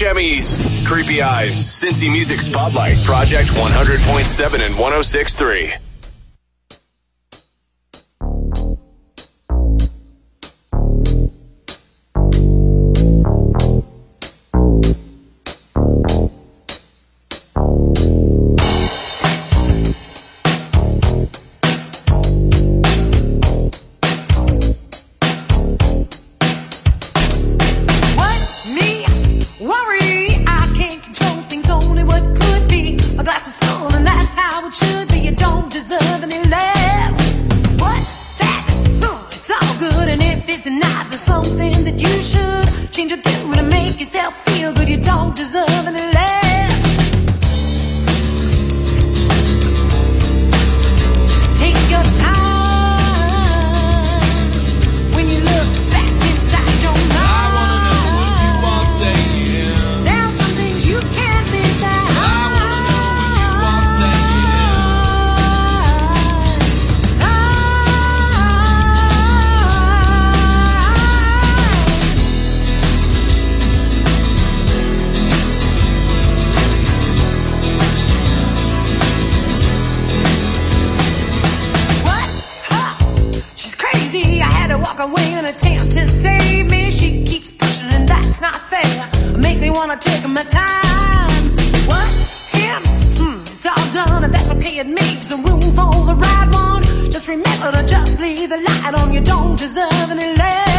Steve Creepy Eyes, Cincy Music Spotlight, Project 100.7 and 106.3. the light on you don't deserve any love.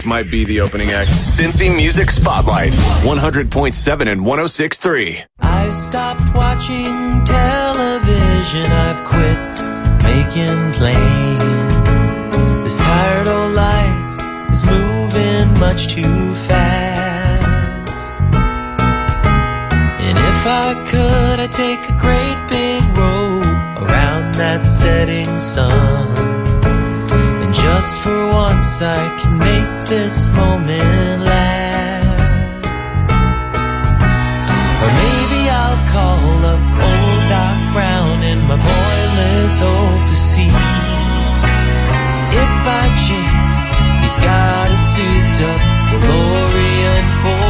guys might be the opening act. Cincy Music Spotlight, 100.7 and 106.3. I've stopped watching television. I've quit making plans. This tired old life is moving much too fast. And if I could, I'd take a great big rope around that setting sun. Just for once I can make this moment last. Or maybe I'll call up old Doc Brown and my boyless hope to see If by chance he's got a suit up DeLorean for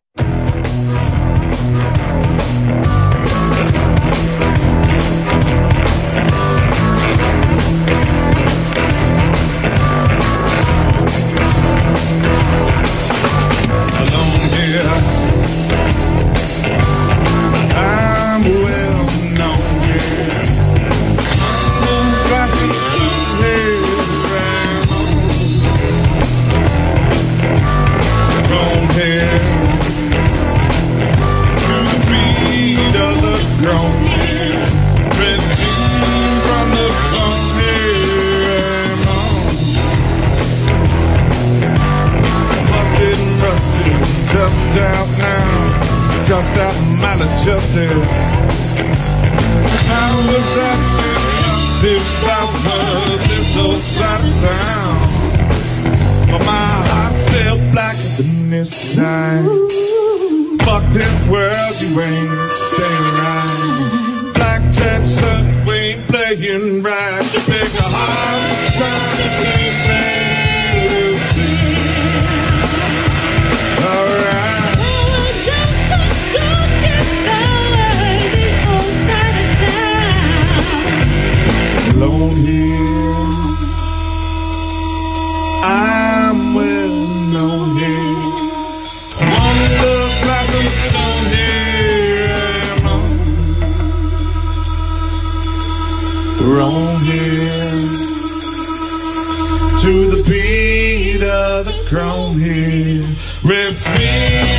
grown here rips me.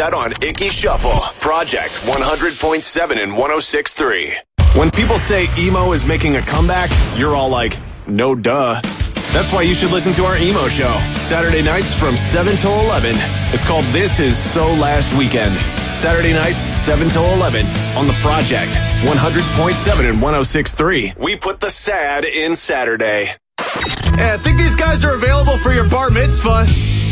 Set on Icky Shuffle, Project 100.7 and 106.3. When people say emo is making a comeback, you're all like, no duh. That's why you should listen to our emo show, Saturday nights from 7 till 11. It's called This Is So Last Weekend. Saturday nights, 7 till 11 on the Project 100.7 and 106.3. We put the sad in Saturday. Hey, I think these guys are available for your bar mitzvah.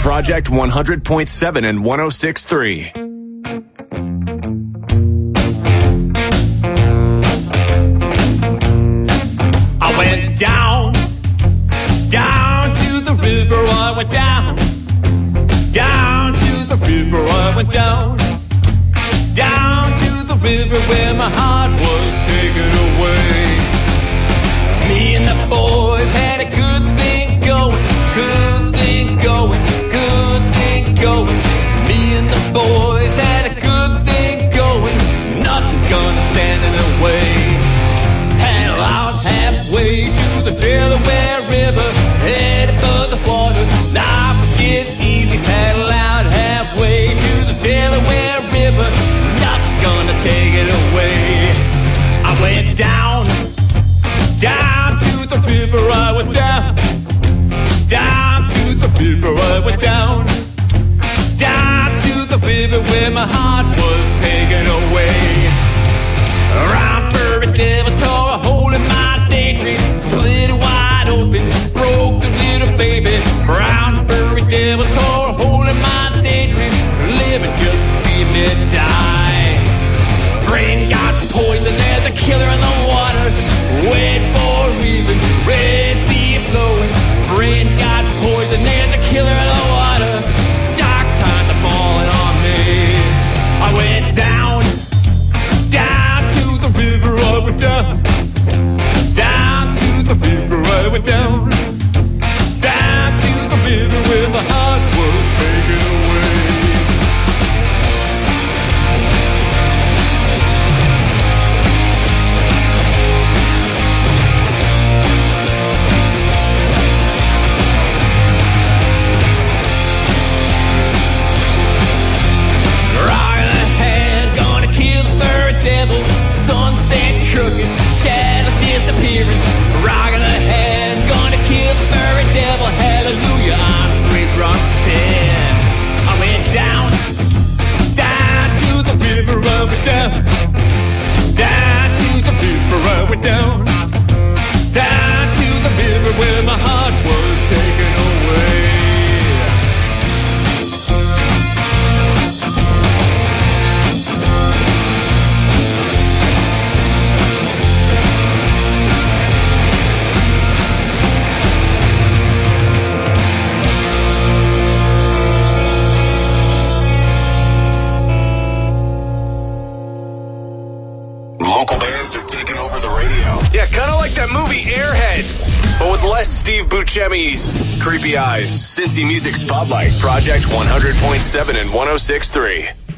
Project 100.7 and 106.3. I went down, down to the river. I went down, down to the river. I went down, down to the river where my heart was taken away. Me and the boys had a Delaware River, head above the water. Life was getting easy. Paddle out halfway to the Delaware River, nothing gonna take it away. I went down, down to the river. I went down, down to the river. I went down, down to the river where my heart was taken away. Devil tore a hole devil tore a hole in my daydream, living just to see me die. Brain got poison, there's a killer in the water. Wait for reason, red sea flowing. Brain got poison, there's a killer in the water. Dark times are falling on me. I went down down to the river, I went down. Down to the river, I went. Down creepy. Cincy Music Spotlight, Project 100.7 and 106.3.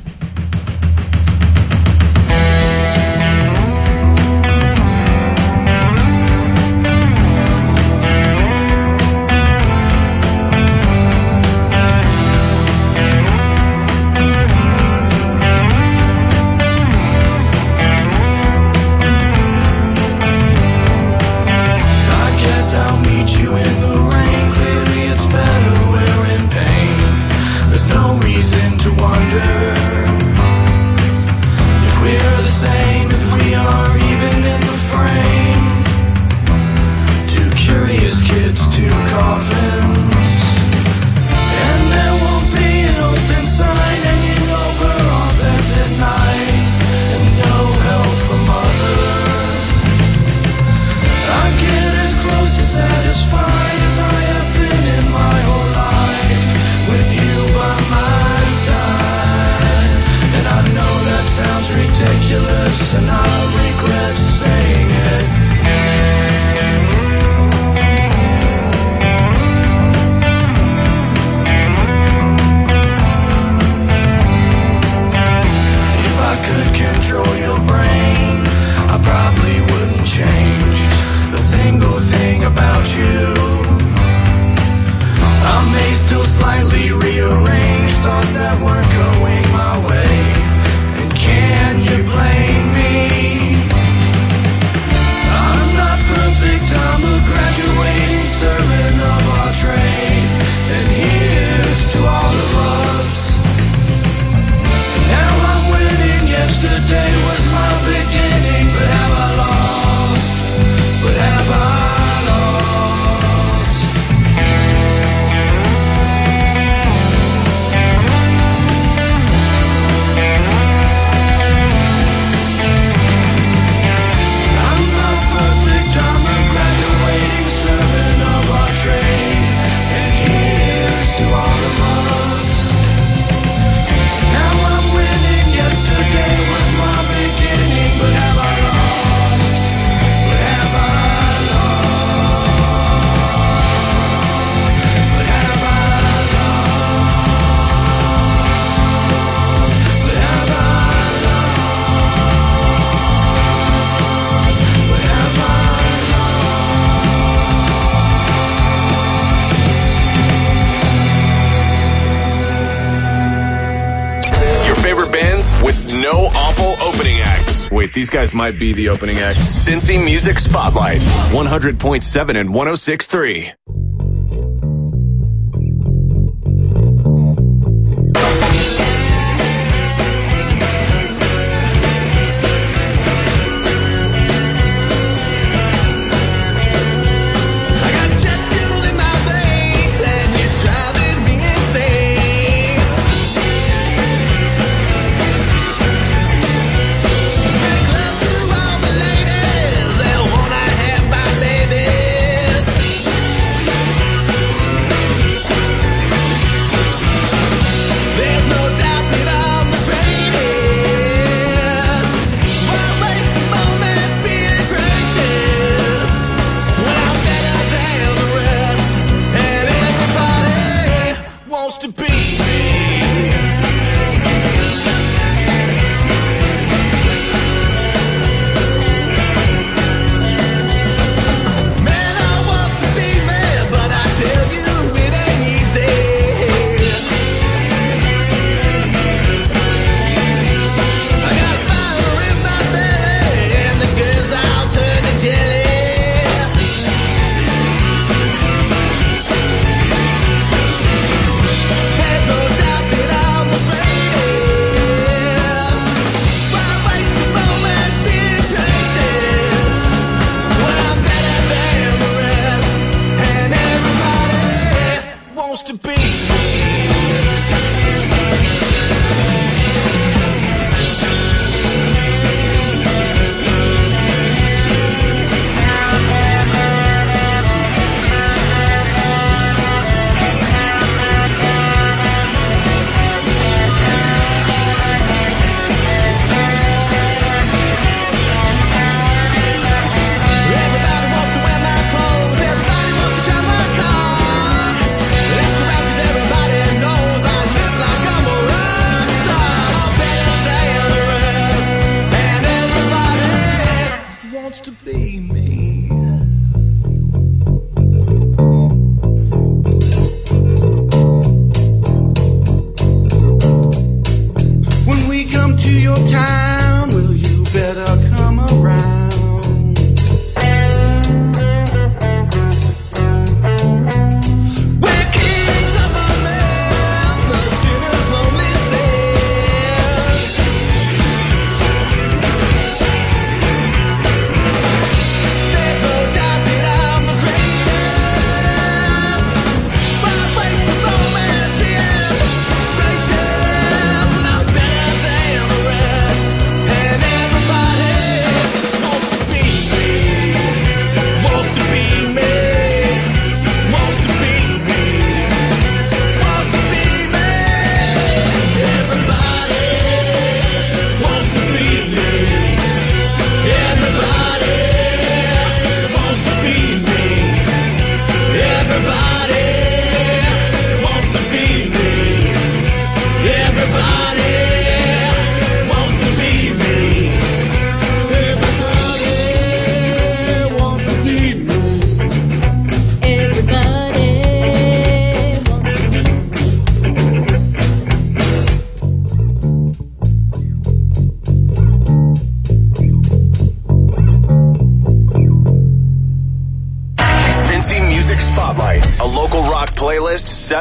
no awful opening acts. Wait, these guys might be the opening act. Cincy Music Spotlight, 100.7 and 106.3.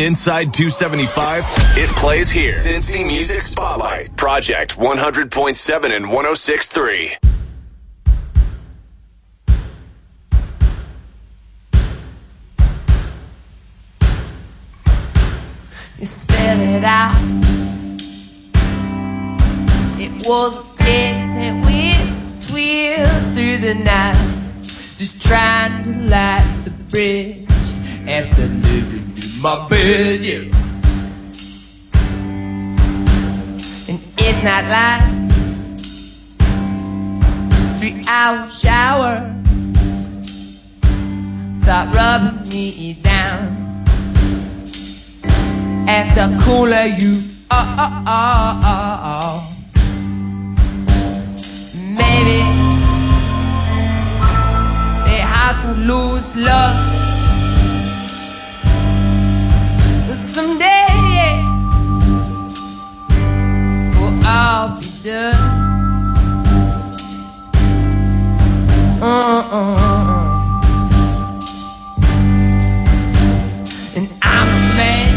inside 275, it plays here. Cincy Music Spotlight, Project 100.7 and 106.3. You spell it out. It was a text that went twist through the night, just trying to light the bridge after living in my bed. Yeah. And it's not like three hour showers start rubbing me down and the cooler you are, are, are, are. maybe they have to lose love someday. We'll oh, all be done. Uh-uh. And I'm a man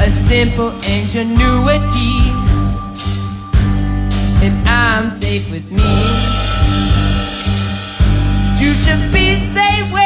a simple ingenuity, and I'm safe with me. You should be safe with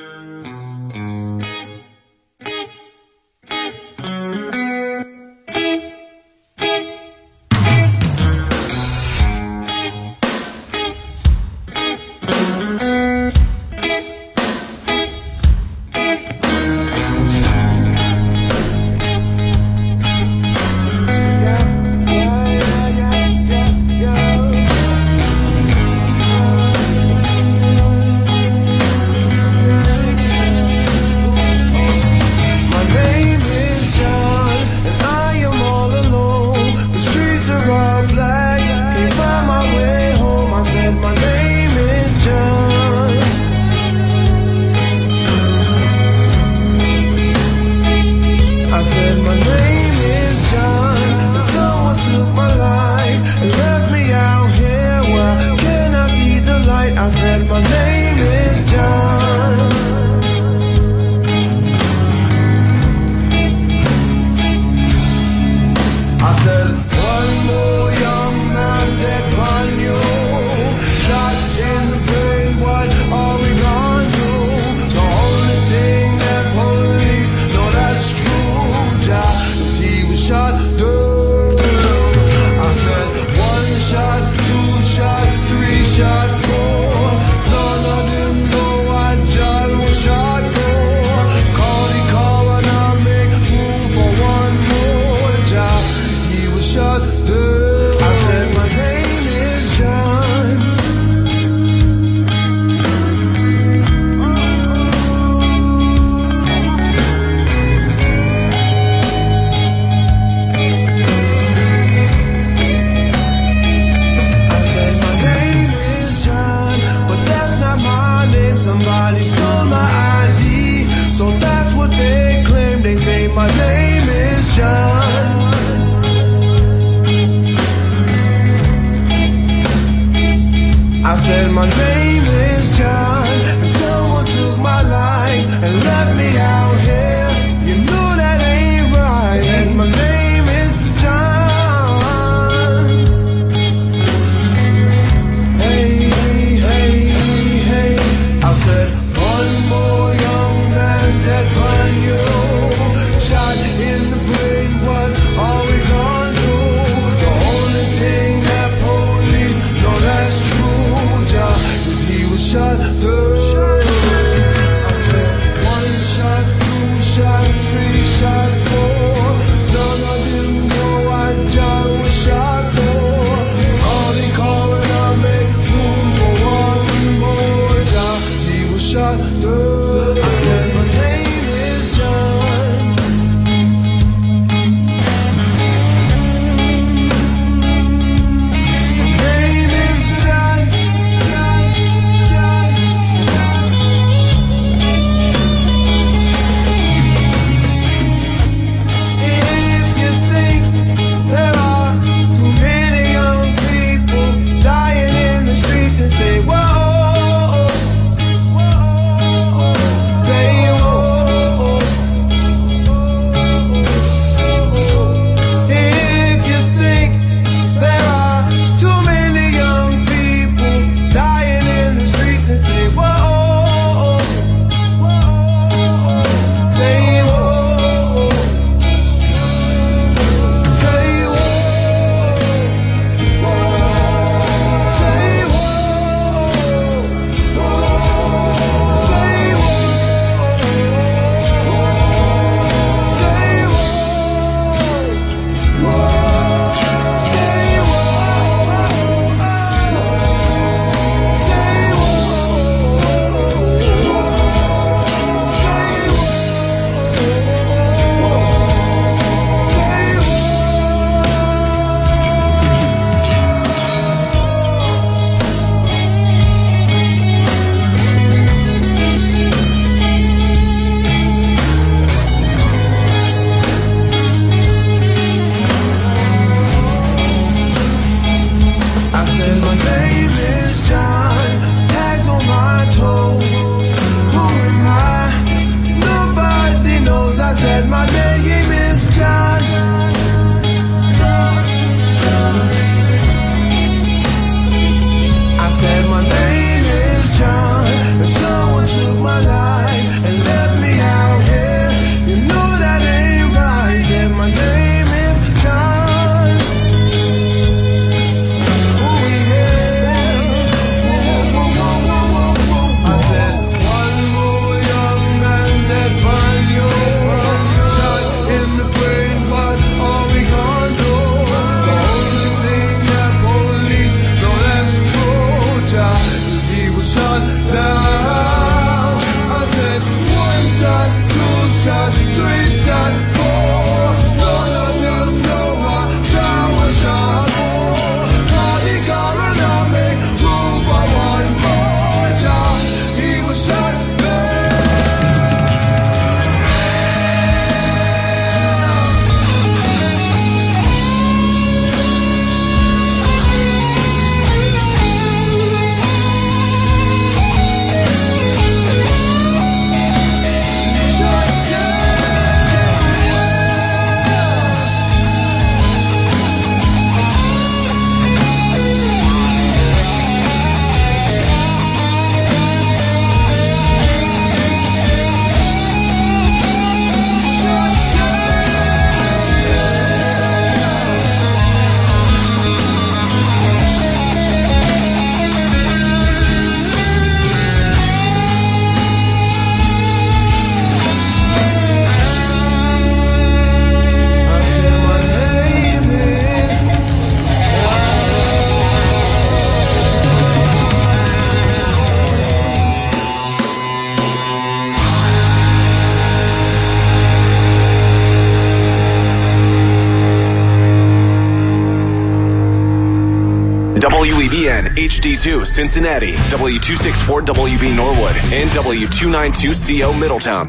HD2 Cincinnati, W264 WB Norwood, and W292CO Middletown.